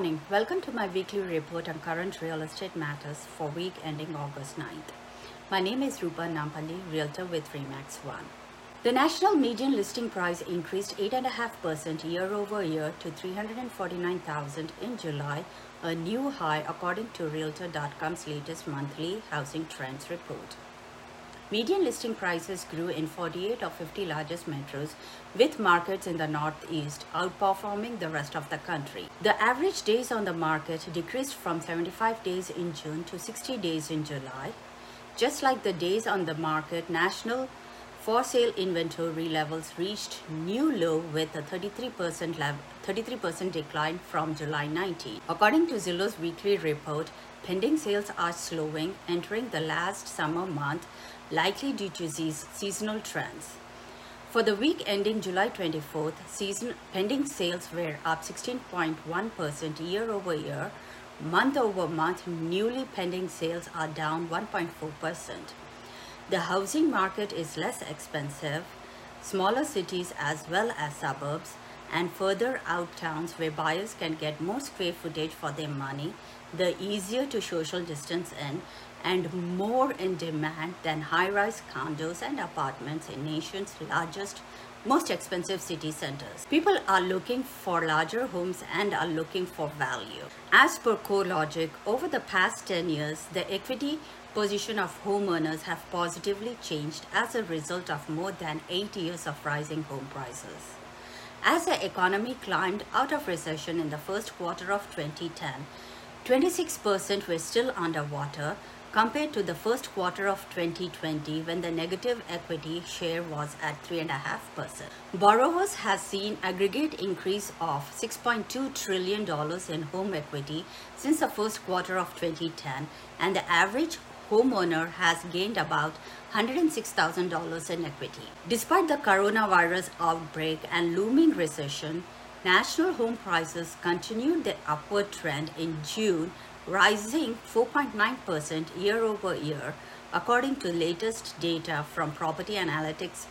morning. Welcome to my weekly report on current real estate matters for week ending August 9th. My name is Rupa Nampalli, Realtor with Remax One. The national median listing price increased 8.5% year over year to 349,000 in July, a new high according to Realtor.com's latest monthly housing trends report. Median listing prices grew in 48 of 50 largest metros, with markets in the Northeast outperforming the rest of the country. The average days on the market decreased from 75 days in June to 60 days in July. Just like the days on the market, national for sale inventory levels reached new low with a 33% level, 33% decline from July 19. According to Zillow's weekly report, pending sales are slowing entering the last summer month likely due to these seasonal trends. For the week ending July 24th, season pending sales were up 16.1% year over year. Month over month, newly pending sales are down 1.4%. The housing market is less expensive. Smaller cities as well as suburbs and further out towns where buyers can get more square footage for their money, the easier to social distance in and more in demand than high-rise condos and apartments in nation's largest most expensive city centers. People are looking for larger homes and are looking for value. As per CoreLogic, over the past 10 years, the equity position of homeowners have positively changed as a result of more than 8 years of rising home prices. As the economy climbed out of recession in the first quarter of 2010, 26% were still underwater compared to the first quarter of 2020 when the negative equity share was at 3.5%. Borrowers has seen aggregate increase of $6.2 trillion in home equity since the first quarter of 2010 and the average homeowner has gained about $106,000 in equity. Despite the coronavirus outbreak and looming recession, national home prices continued their upward trend in June rising 4.9% year over year, according to latest data from property analytics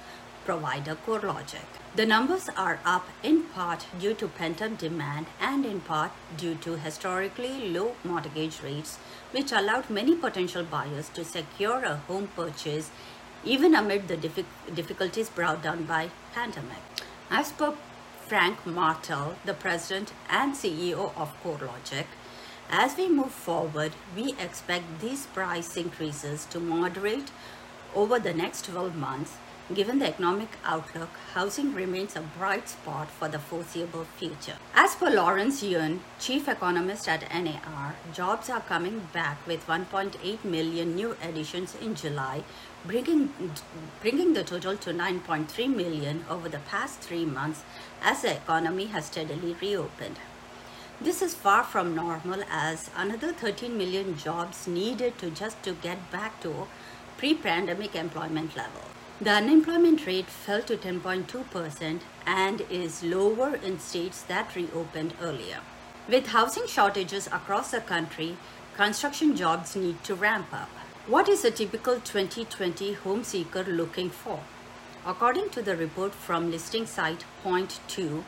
provider CoreLogic. The numbers are up in part due to pent-up demand and in part due to historically low mortgage rates, which allowed many potential buyers to secure a home purchase even amid the difficulties brought down by pandemic. As per Frank Martell, the president and CEO of CoreLogic, as we move forward, we expect these price increases to moderate over the next 12 months. Given the economic outlook, housing remains a bright spot for the foreseeable future. As per Lawrence Yun, chief economist at NAR, jobs are coming back with 1.8 million new additions in July, bringing, bringing the total to 9.3 million over the past three months as the economy has steadily reopened. This is far from normal as another 13 million jobs needed to just to get back to pre-pandemic employment level. The unemployment rate fell to 10.2% and is lower in states that reopened earlier. With housing shortages across the country, construction jobs need to ramp up. What is a typical 2020 home seeker looking for? According to the report from listing site Point2,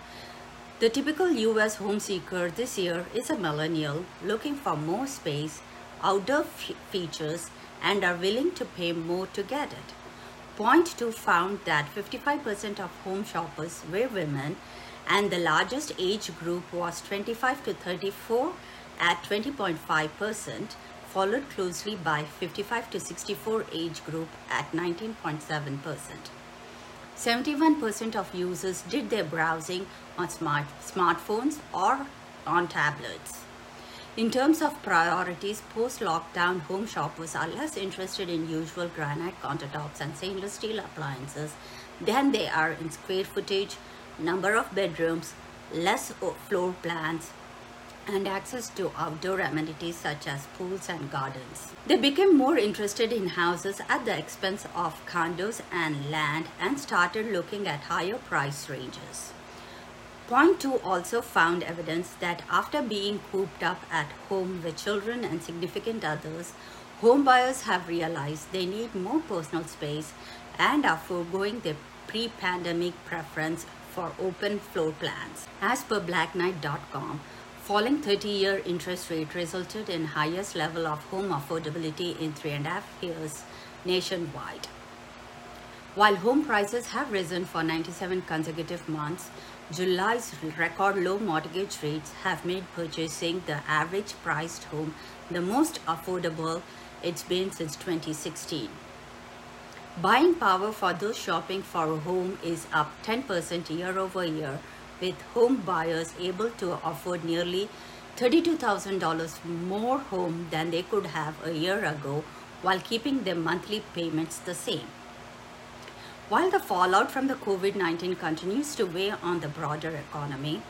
the typical US home seeker this year is a millennial looking for more space, outdoor features, and are willing to pay more to get it. Point 2 found that 55% of home shoppers were women and the largest age group was 25 to 34 at 20.5%, followed closely by 55 to 64 age group at 19.7%. 71% of users did their browsing on smart, smartphones or on tablets. In terms of priorities, post-lockdown home shoppers are less interested in usual granite countertops and stainless steel appliances than they are in square footage, number of bedrooms, less floor plans, and access to outdoor amenities such as pools and gardens. They became more interested in houses at the expense of condos and land and started looking at higher price ranges. Point 2 also found evidence that after being cooped up at home with children and significant others, home buyers have realized they need more personal space and are foregoing their pre-pandemic preference for open floor plans. As per BlackKnight.com, Falling 30-year interest rate resulted in highest level of home affordability in three and a half years nationwide. While home prices have risen for 97 consecutive months, July's record low mortgage rates have made purchasing the average priced home the most affordable it's been since 2016. Buying power for those shopping for a home is up 10% year over year, with home buyers able to afford nearly $32,000 more home than they could have a year ago while keeping their monthly payments the same. While the fallout from the COVID 19 continues to weigh on the broader economy,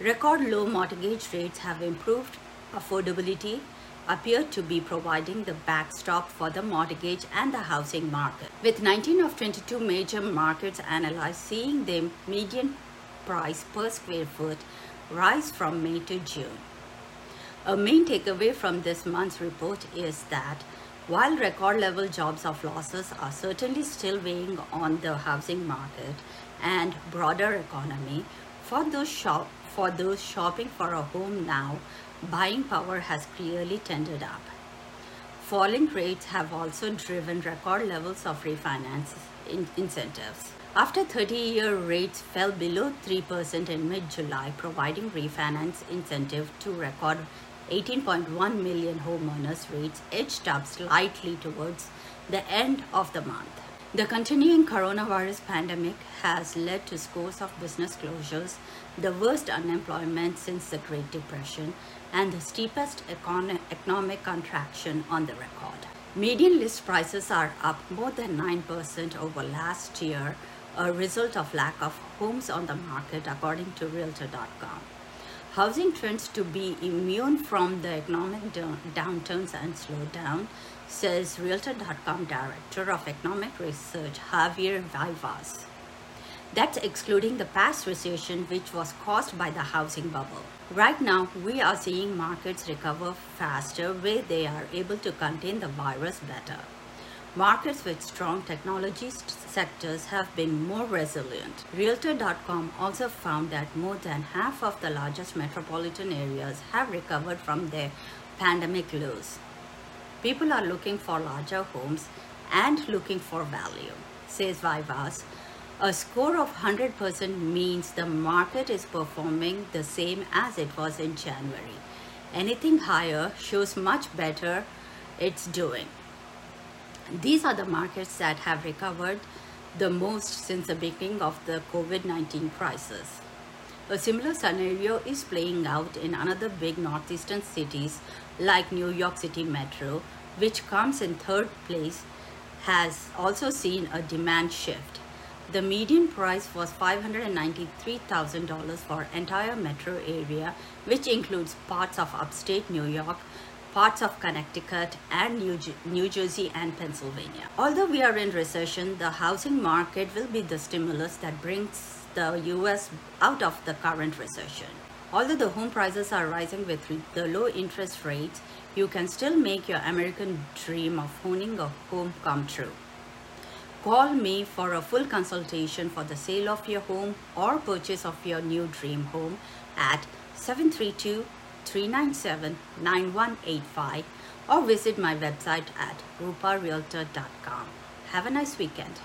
record low mortgage rates have improved affordability, appear to be providing the backstop for the mortgage and the housing market. With 19 of 22 major markets analyzed seeing the median price per square foot rise from May to June. A main takeaway from this month's report is that while record level jobs of losses are certainly still weighing on the housing market and broader economy, for those shop for those shopping for a home now, buying power has clearly tended up. Falling rates have also driven record levels of refinance in incentives. After 30-year rates fell below 3% in mid-July, providing refinance incentive to record 18.1 million homeowners rates edged up slightly towards the end of the month. The continuing coronavirus pandemic has led to scores of business closures, the worst unemployment since the Great Depression, and the steepest economic contraction on the record. Median list prices are up more than 9% over last year, a result of lack of homes on the market according to Realtor.com. Housing trends to be immune from the economic downturns and slowdown, says Realtor.com Director of Economic Research Javier Vivas. That's excluding the past recession which was caused by the housing bubble. Right now, we are seeing markets recover faster where they are able to contain the virus better. Markets with strong technology sectors have been more resilient. Realtor.com also found that more than half of the largest metropolitan areas have recovered from their pandemic lows. People are looking for larger homes and looking for value, says Vivas. A score of 100% means the market is performing the same as it was in January. Anything higher shows much better it's doing. These are the markets that have recovered the most since the beginning of the COVID-19 crisis. A similar scenario is playing out in another big northeastern cities like New York City Metro, which comes in third place, has also seen a demand shift. The median price was $593,000 for entire metro area, which includes parts of upstate New York, parts of Connecticut and New, New Jersey and Pennsylvania. Although we are in recession, the housing market will be the stimulus that brings the US out of the current recession. Although the home prices are rising with the low interest rates, you can still make your American dream of owning a home come true. Call me for a full consultation for the sale of your home or purchase of your new dream home at 732 397 9185 or visit my website at ruparealtor.com. Have a nice weekend.